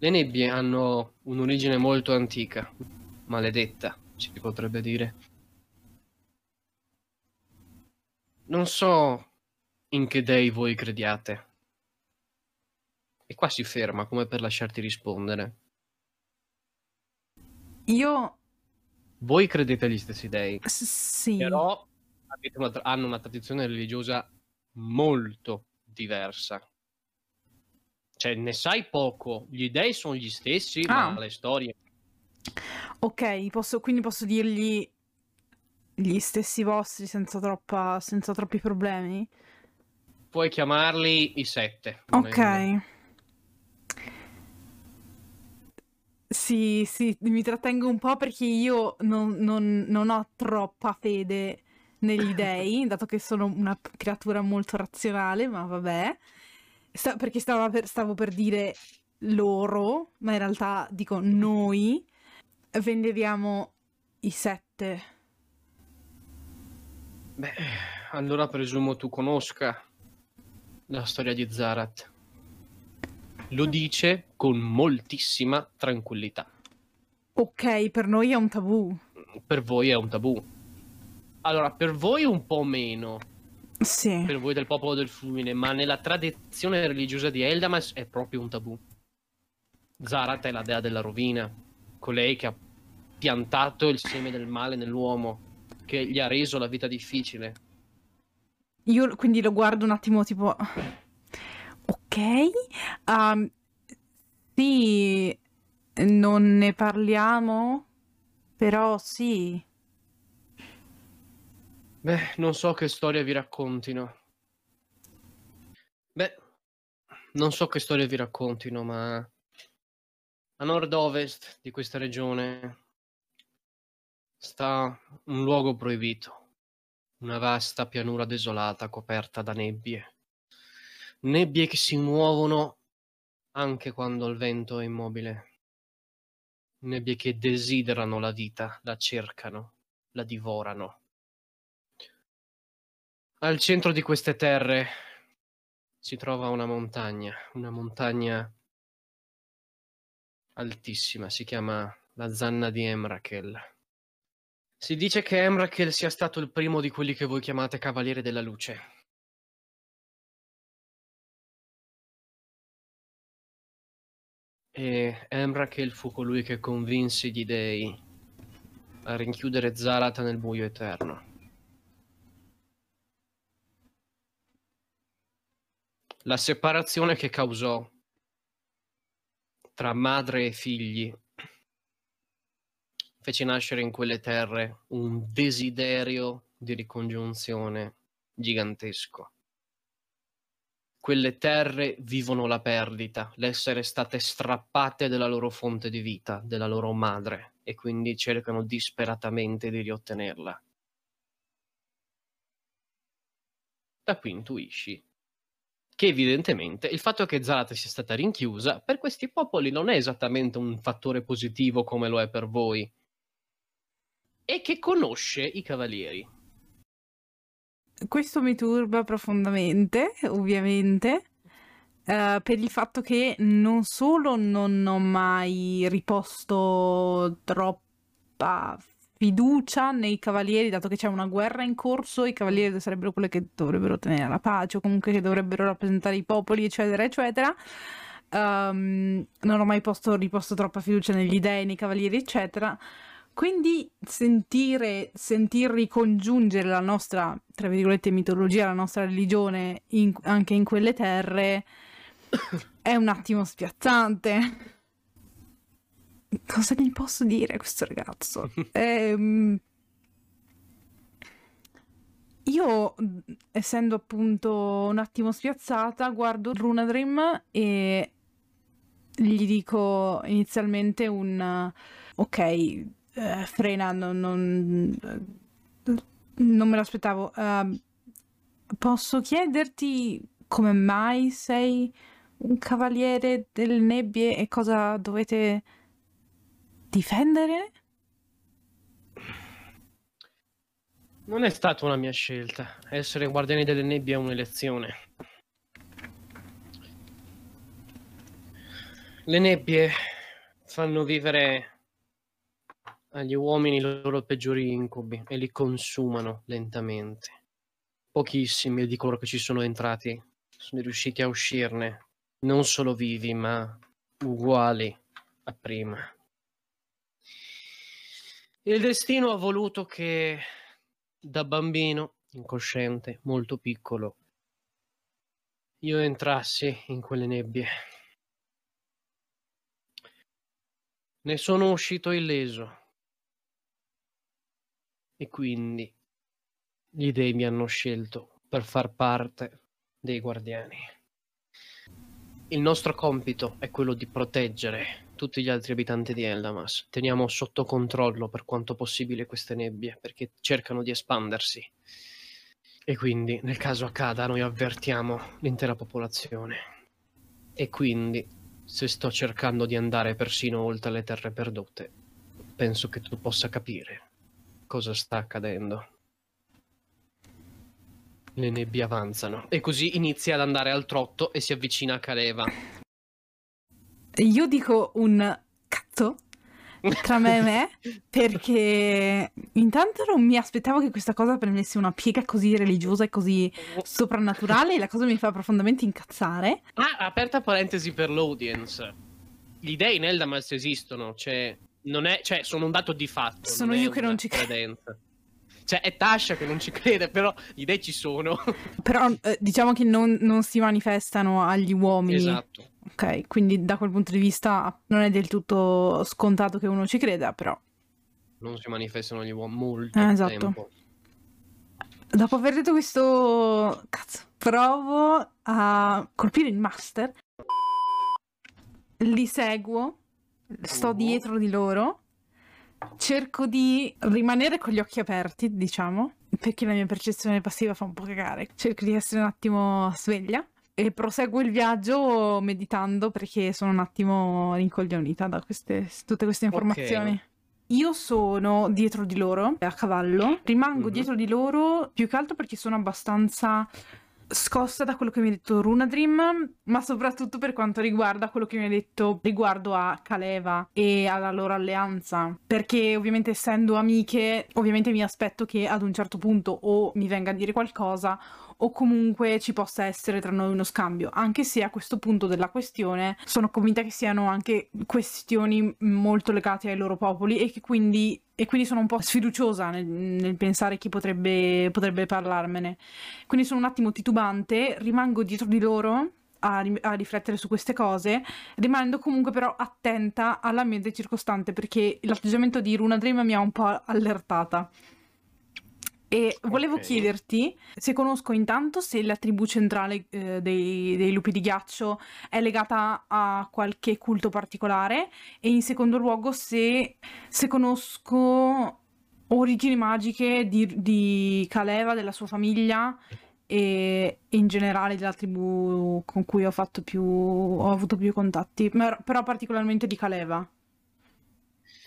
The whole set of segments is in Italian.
Le nebbie hanno un'origine molto antica, maledetta, si potrebbe dire. Non so in che dei voi crediate. E qua si ferma come per lasciarti rispondere. Io Voi credete agli stessi dei, s- sì. però una hanno una tradizione religiosa molto diversa. Cioè, ne sai poco. Gli dei sono gli stessi, Ah. ma le storie. Ok, posso, quindi posso dirgli gli stessi vostri senza, troppa, senza troppi problemi? Puoi chiamarli i sette. Ok. Sì, sì, mi trattengo un po' perché io non, non- non ho troppa fede negli dei, dato che sono una creatura molto razionale, ma vabbè. Sta- perché stavo per, stavo per dire loro, ma in realtà dico noi veneriamo i sette. Beh, allora presumo tu conosca la storia di Zarat. Lo dice con moltissima tranquillità. Ok, per noi è un tabù. Per voi è un tabù. Allora, per voi un po' meno, Sì. per voi del popolo del fulmine, ma nella tradizione religiosa di Eldamas è proprio un tabù. Zarat è la dea della rovina, colei che ha piantato il seme del male nell'uomo, che gli ha reso la vita difficile. Io quindi lo guardo un attimo tipo... Ok, um, sì, non ne parliamo, però sì. Beh, non so che storia vi raccontino. Beh, non so che storia vi raccontino, ma a nord-ovest di questa regione sta un luogo proibito, una vasta pianura desolata coperta da nebbie. Nebbie che si muovono anche quando il vento è immobile. Nebbie che desiderano la vita, la cercano, la divorano. Al centro di queste terre si trova una montagna, una montagna altissima, si chiama la Zanna di Emrakel. Si dice che Emrakel sia stato il primo di quelli che voi chiamate Cavaliere della Luce. E Emrakel fu colui che convinse gli dei a rinchiudere Zarat nel buio eterno. La separazione che causò tra madre e figli fece nascere in quelle terre un desiderio di ricongiunzione gigantesco. Quelle terre vivono la perdita, l'essere state strappate della loro fonte di vita, della loro madre, e quindi cercano disperatamente di riottenerla. Da qui intuisci che evidentemente il fatto che Zarat sia stata rinchiusa per questi popoli non è esattamente un fattore positivo come lo è per voi. E che conosce i cavalieri. Questo mi turba profondamente, ovviamente, eh, per il fatto che non solo non ho mai riposto troppa fiducia nei cavalieri, dato che c'è una guerra in corso, i cavalieri sarebbero quelli che dovrebbero tenere la pace o comunque che dovrebbero rappresentare i popoli, eccetera, eccetera. Ehm, non ho mai posto, riposto troppa fiducia negli dei, nei cavalieri, eccetera. Quindi sentire, sentir ricongiungere la nostra, tra virgolette, mitologia, la nostra religione in- anche in quelle terre è un attimo spiazzante. Cosa gli posso dire a questo ragazzo? Ehm, io, essendo appunto un attimo spiazzata, guardo Runadrim e gli dico inizialmente un ok, eh, frena, non, non, non me l'aspettavo. Ehm, posso chiederti come mai sei un cavaliere delle nebbie e cosa dovete difendere? Non è stata una mia scelta. Essere guardiani delle nebbie è un'elezione. Le nebbie fanno vivere agli uomini i loro peggiori incubi e li consumano lentamente. Pochissimi di coloro che ci sono entrati sono riusciti a uscirne, non solo vivi, ma uguali a prima. Il destino ha voluto che da bambino, incosciente, molto piccolo, io entrassi in quelle nebbie. Ne sono uscito illeso. E quindi gli dei mi hanno scelto per far parte dei guardiani. Il nostro compito è quello di proteggere tutti gli altri abitanti di Eldamas. Teniamo sotto controllo per quanto possibile queste nebbie, perché cercano di espandersi. E quindi, nel caso accada, noi avvertiamo l'intera popolazione. E quindi, se sto cercando di andare persino oltre le terre perdute, penso che tu possa capire cosa sta accadendo. Le nebbie avanzano e così inizia ad andare al trotto e si avvicina a Caleva. Io dico un cazzo tra me e me perché intanto non mi aspettavo che questa cosa prendesse una piega così religiosa e così soprannaturale e la cosa mi fa profondamente incazzare. Ah, aperta parentesi per l'audience. Gli dei in Eldamas esistono, cioè, non è, cioè sono un dato di fatto. Sono io che non ci credo. Cioè, è Tasha che non ci crede, però gli dei ci sono. Però eh, diciamo che non, non, si manifestano agli uomini. Esatto. Ok, quindi da quel punto di vista non è del tutto scontato che uno ci creda, però. Non si manifestano agli uomini molto eh, esatto. tempo. Dopo aver detto questo, cazzo, provo a colpire il master. Li seguo, sto oh. dietro di loro cerco di rimanere con gli occhi aperti, diciamo, perché la mia percezione passiva fa un po' cagare. Cerco di essere un attimo sveglia e proseguo il viaggio meditando perché sono un attimo rincoglionita da queste, tutte queste informazioni. Okay. Io sono dietro di loro, a cavallo, rimango mm-hmm. dietro di loro più che altro perché sono abbastanza scossa da quello che mi ha detto Runadream, ma soprattutto per quanto riguarda quello che mi ha detto riguardo a Kaleva e alla loro alleanza. Perché ovviamente essendo amiche, ovviamente mi aspetto che ad un certo punto o mi venga a dire qualcosa o comunque ci possa essere tra noi uno scambio, anche se a questo punto della questione sono convinta che siano anche questioni molto legate ai loro popoli e che quindi e quindi sono un po' sfiduciosa nel, nel pensare chi potrebbe, potrebbe, parlarmene. Quindi sono un attimo titubante, rimango dietro di loro a, a, riflettere su queste cose, rimanendo comunque però attenta all'ambiente circostante perché l'atteggiamento di Runa Dream mi ha un po' allertata. E volevo okay. chiederti se conosco intanto se la tribù centrale eh, dei, dei, lupi di ghiaccio è legata a qualche culto particolare e in secondo luogo se, se conosco origini magiche di, di Kaleva, della sua famiglia e in generale della tribù con cui ho, più, ho avuto più contatti, però particolarmente di Kaleva.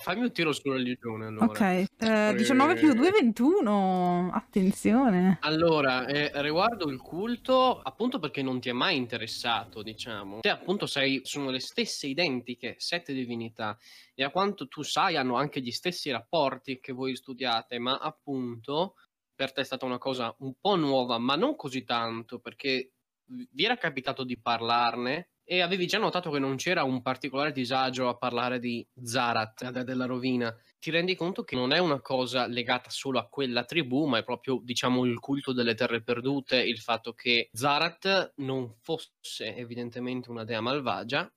Fammi un tiro sulla religione allora. Ok, eh, 19 più 2, 21. Attenzione. Allora, eh, riguardo il culto, appunto perché non ti è mai interessato, diciamo. Te appunto sei, sono le stesse identiche, sette divinità. E a quanto tu sai hanno anche gli stessi rapporti che voi studiate, ma appunto per te è stata una cosa un po' nuova, ma non così tanto, perché vi era capitato di parlarne e avevi già notato che non c'era un particolare disagio a parlare di Zarat, della rovina. Ti rendi conto che non è una cosa legata solo a quella tribù, ma è proprio, diciamo, il culto delle terre perdute, il fatto che Zarat non fosse evidentemente una dea malvagia,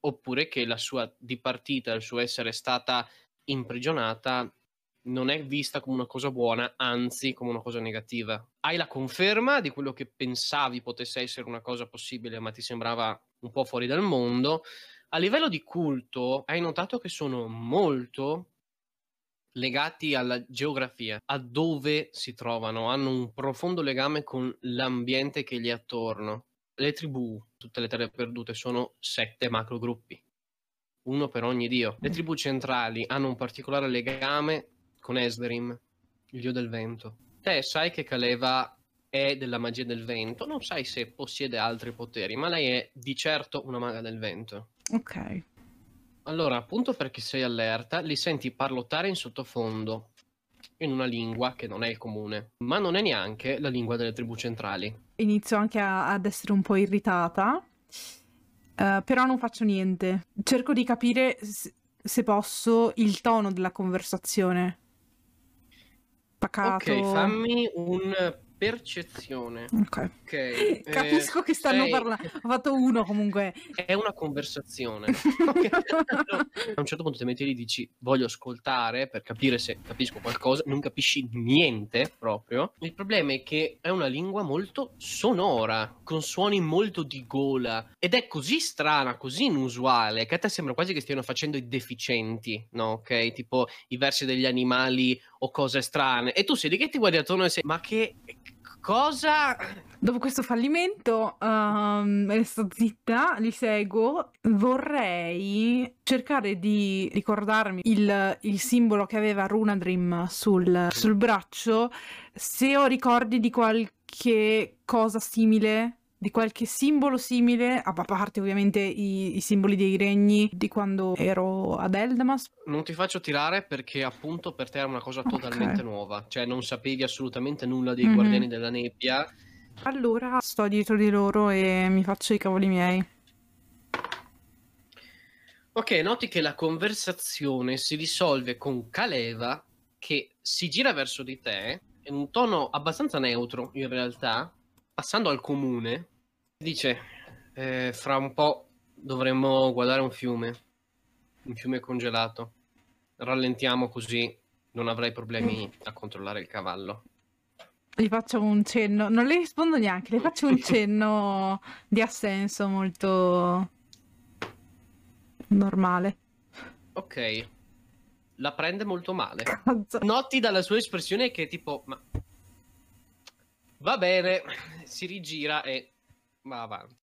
oppure che la sua dipartita, il suo essere stata imprigionata, non è vista come una cosa buona, anzi come una cosa negativa. Hai la conferma di quello che pensavi potesse essere una cosa possibile, ma ti sembrava un po' fuori dal mondo. A livello di culto, hai notato che sono molto legati alla geografia, a dove si trovano, hanno un profondo legame con l'ambiente che gli è attorno. Le tribù, tutte le terre perdute, sono sette macrogruppi, uno per ogni dio. Le tribù centrali hanno un particolare legame con Esderim, il dio del vento. Te sai che Kaleva è della magia del vento, non sai se possiede altri poteri, ma lei è di certo una maga del vento. Ok. Allora, appunto perché sei allerta, li senti parlottare in sottofondo in una lingua che non è il comune, ma non è neanche la lingua delle tribù centrali. Inizio anche a- ad essere un po' irritata, eh, però non faccio niente. Cerco di capire se posso il tono della conversazione. Pacato. Ok, fammi un percezione. Ok. Ok. eh, Capisco che stanno sei- parlando. Ho fatto uno comunque. È una conversazione. A un certo punto ti metti lì e dici voglio ascoltare per capire se capisco qualcosa, non capisci niente proprio. Il problema è che è una lingua molto sonora, con suoni molto di gola ed è così strana, così inusuale che a te sembra quasi che stiano facendo i deficienti, no? Ok? Tipo i versi degli animali o cose strane e tu sei lì che ti guardi attorno e sei ma che cosa? Dopo questo fallimento, ehm, resto zitta, li seguo. Vorrei cercare di ricordarmi il, il simbolo che aveva Runadrim sul, sul braccio, se ho ricordi di qualche cosa simile, di qualche simbolo simile, a parte ovviamente i, i simboli dei regni di quando ero ad Eldamas. Non ti faccio tirare perché appunto per te era una cosa totalmente Ok. nuova, cioè non sapevi assolutamente nulla dei Mhm. guardiani della nebbia. Allora sto dietro di loro e mi faccio i cavoli miei. Ok, noti che la conversazione si risolve con Caleva che si gira verso di te in un tono abbastanza neutro in realtà, passando al comune, dice "Eh, fra un po' dovremmo guardare un fiume, un fiume congelato. Rallentiamo così non avrai problemi a controllare il cavallo. Gli faccio un cenno, non le rispondo neanche, le faccio un cenno di assenso molto normale. Ok, la prende molto male. Cazzo. Noti dalla sua espressione che tipo, ma va bene, si rigira e va avanti.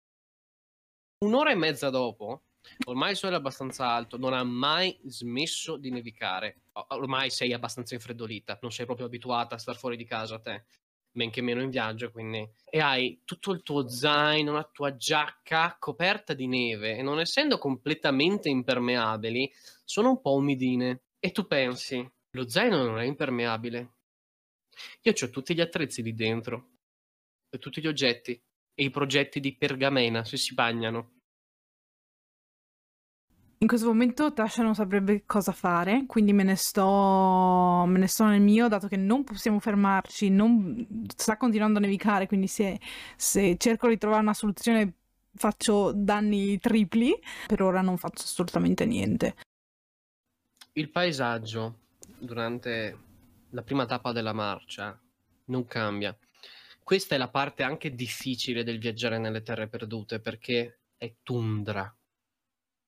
Un'ora e mezza dopo, ormai il sole è abbastanza alto, non ha mai smesso di nevicare. Ormai sei abbastanza infreddolita, non sei proprio abituata a star fuori di casa te, men che meno in viaggio, quindi... E hai tutto il tuo zaino, la tua giacca coperta di neve e non essendo completamente impermeabili, sono un po' umidine. E tu pensi, lo zaino non è impermeabile. Io ho tutti gli attrezzi lì dentro, e tutti gli oggetti, e i progetti di pergamena se si bagnano. In questo momento Tasha non saprebbe cosa fare, quindi me ne sto, me ne sto nel mio, dato che non possiamo fermarci, non... sta continuando a nevicare, quindi se, se cerco di trovare una soluzione faccio danni tripli. Per ora non faccio assolutamente niente. Il paesaggio durante la prima tappa della marcia non cambia. Questa è la parte anche difficile del viaggiare nelle terre perdute perché è tundra.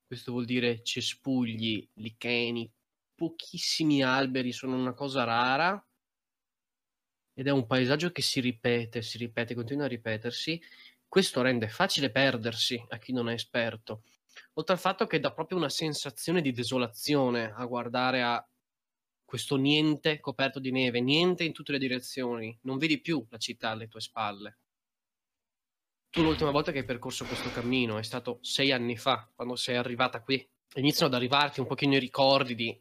Questo vuol dire cespugli, licheni, pochissimi alberi, sono una cosa rara ed è un paesaggio che si ripete, si ripete, continua a ripetersi. Questo rende facile perdersi a chi non è esperto. Oltre al fatto che dà proprio una sensazione di desolazione a guardare a questo niente coperto di neve, niente in tutte le direzioni, non vedi più la città alle tue spalle. Tu l'ultima volta che hai percorso questo cammino è stato sei anni fa, quando sei arrivata qui. Iniziano ad arrivarti un pochino i ricordi di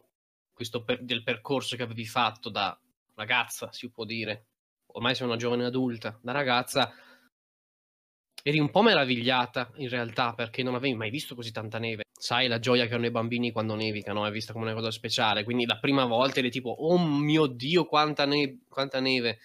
questo per- del percorso che avevi fatto da ragazza, si può dire. Ormai sei una giovane adulta, da ragazza eri un po' meravigliata in realtà perché non avevi mai visto così tanta neve. Sai la gioia che hanno i bambini quando nevica, no? È vista come una cosa speciale. Quindi la prima volta eri tipo, oh mio Dio, quanta, ne- quanta neve.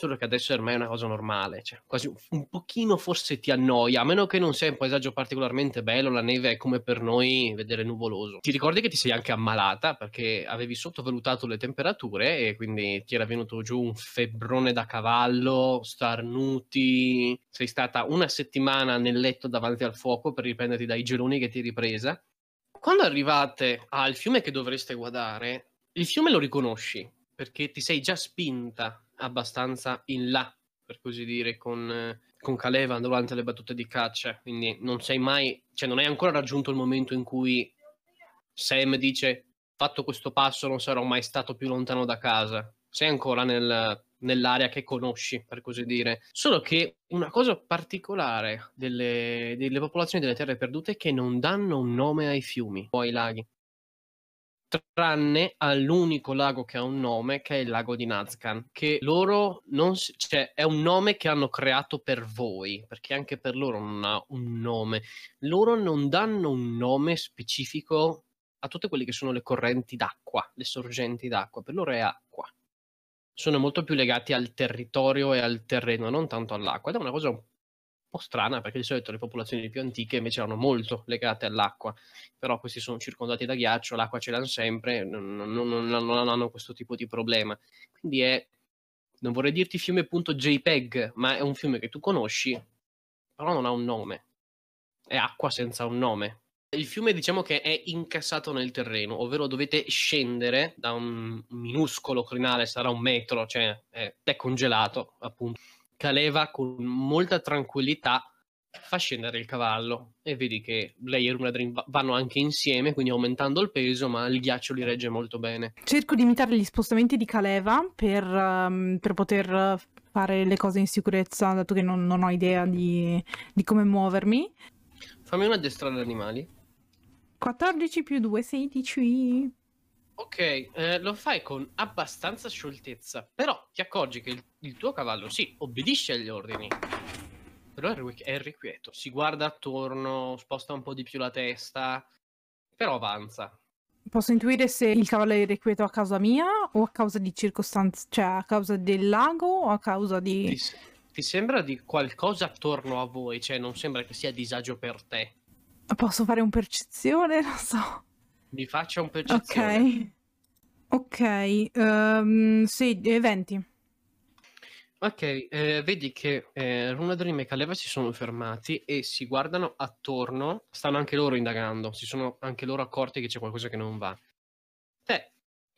Solo che adesso ormai è una cosa normale, cioè quasi un- pochino forse ti annoia, a meno che non sia un paesaggio particolarmente bello, la neve è come per noi vedere nuvoloso. Ti ricordi che ti sei anche ammalata perché avevi sottovalutato le temperature e quindi ti era venuto giù un febbrone da cavallo, starnuti, sei stata una settimana nel letto davanti al fuoco per riprenderti dai geloni che ti ripresa. Quando arrivate al fiume che dovreste guardare, il fiume lo riconosci perché ti sei già spinta abbastanza in là, per così dire, con, eh, con Caleva durante le battute di caccia. Quindi non sei mai, cioè non hai ancora raggiunto il momento in cui Sam dice fatto questo passo non sarò mai stato più lontano da casa. Sei ancora nel nell'area che conosci, per così dire. Solo che una cosa particolare delle, delle popolazioni delle terre perdute è che non danno un nome ai fiumi o ai laghi tranne all'unico lago che ha un nome, che è il lago di Nazcan, che loro non si, cioè è un nome che hanno creato per voi, perché anche per loro non ha un nome. Loro non danno un nome specifico a tutte quelle che sono le correnti d'acqua, le sorgenti d'acqua, per loro è acqua. Sono molto più legati al territorio e al terreno, non tanto all'acqua. Ed è una cosa un po' strana perché di solito le popolazioni più antiche invece erano molto legate all'acqua, però questi sono circondati da ghiaccio, l'acqua ce l'hanno sempre, non, non, non, non hanno questo tipo di problema. Quindi è, non vorrei dirti fiume.jpeg, ma è un fiume che tu conosci, però non ha un nome. È acqua senza un nome. Il fiume diciamo che è incassato nel terreno, ovvero dovete scendere da un minuscolo crinale, sarà un metro, cioè è, è congelato appunto Caleva con molta tranquillità fa scendere il cavallo e vedi che lei e Runadrin vanno anche insieme, quindi aumentando il peso, ma il ghiaccio li regge molto bene. Cerco di imitare gli spostamenti di Caleva per, um, per poter fare le cose in sicurezza, dato che non, non ho idea di, di, come muovermi. Fammi una destra ad animali. 14 più 2, 16. Ok, eh, lo fai con abbastanza scioltezza, però ti accorgi che il, il tuo cavallo, sì, obbedisce agli ordini, però è irrequieto. Si guarda attorno, sposta un po' di più la testa, però avanza. Posso intuire se il cavallo è irrequieto a causa mia o a causa di circostanze, cioè a causa del lago o a causa di... Ti, ti sembra di qualcosa attorno a voi, cioè non sembra che sia disagio per te. Posso fare un percezione? Non so. Mi faccia un percezione. Ok. Ok, um, sì, 20. Ok, eh, vedi che eh, Runadrim e Kaleva si sono fermati e si guardano attorno, stanno anche loro indagando, si sono anche loro accorti che c'è qualcosa che non va. Te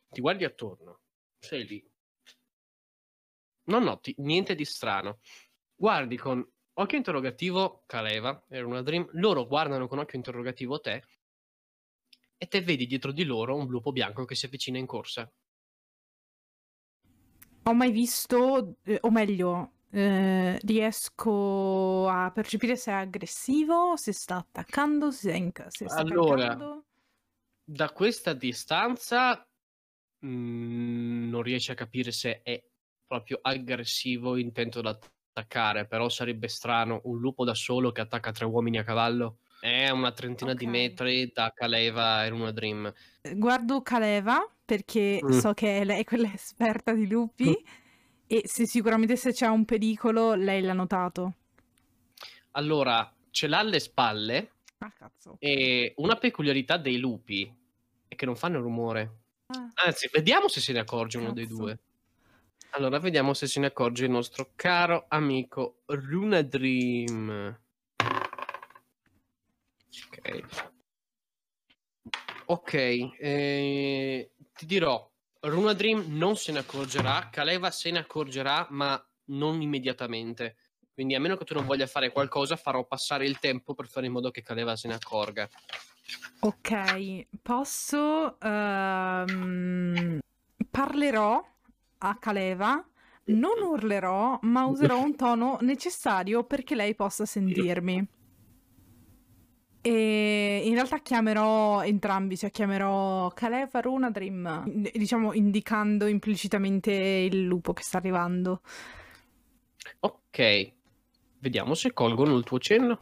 ti guardi attorno, sei lì. Non noti niente di strano. Guardi con occhio interrogativo Kaleva e Runadrim, loro guardano con occhio interrogativo te e te vedi dietro di loro un lupo bianco che si avvicina in corsa. Ho mai visto, eh, o meglio, eh, riesco a percepire se è aggressivo, se sta attaccando, se, in, se sta allora, da questa distanza mh, mm, non riesci a capire se è proprio aggressivo, intento ad attaccare, però sarebbe strano un lupo da solo che attacca tre uomini a cavallo. È una trentina di metri da Kaleva e una Dream. Guardo Kaleva perché Mm. so che lei è quella esperta di lupi Mm. e se sicuramente se c'è un pericolo lei l'ha notato. Allora, ce l'ha alle spalle Ah, cazzo. e una peculiarità dei lupi è che non fanno rumore. Ah, Anzi, vediamo se se ne accorge uno dei due. Allora, vediamo se se ne accorge il nostro caro amico Runa Dream. Ok. Ok, eh, ti dirò, Runa Dream non se ne accorgerà, Kaleva se ne accorgerà, ma non immediatamente. Quindi a meno che tu non voglia fare qualcosa, farò passare il tempo per fare in modo che Kaleva se ne accorga. Ok, posso... Um, parlerò a Kaleva, non urlerò, ma userò un tono necessario perché lei possa sentirmi. E in realtà chiamerò entrambi, cioè chiamerò Caleb, Aruna, Dream, diciamo indicando implicitamente il lupo che sta arrivando. Ok, vediamo se colgono il tuo cenno.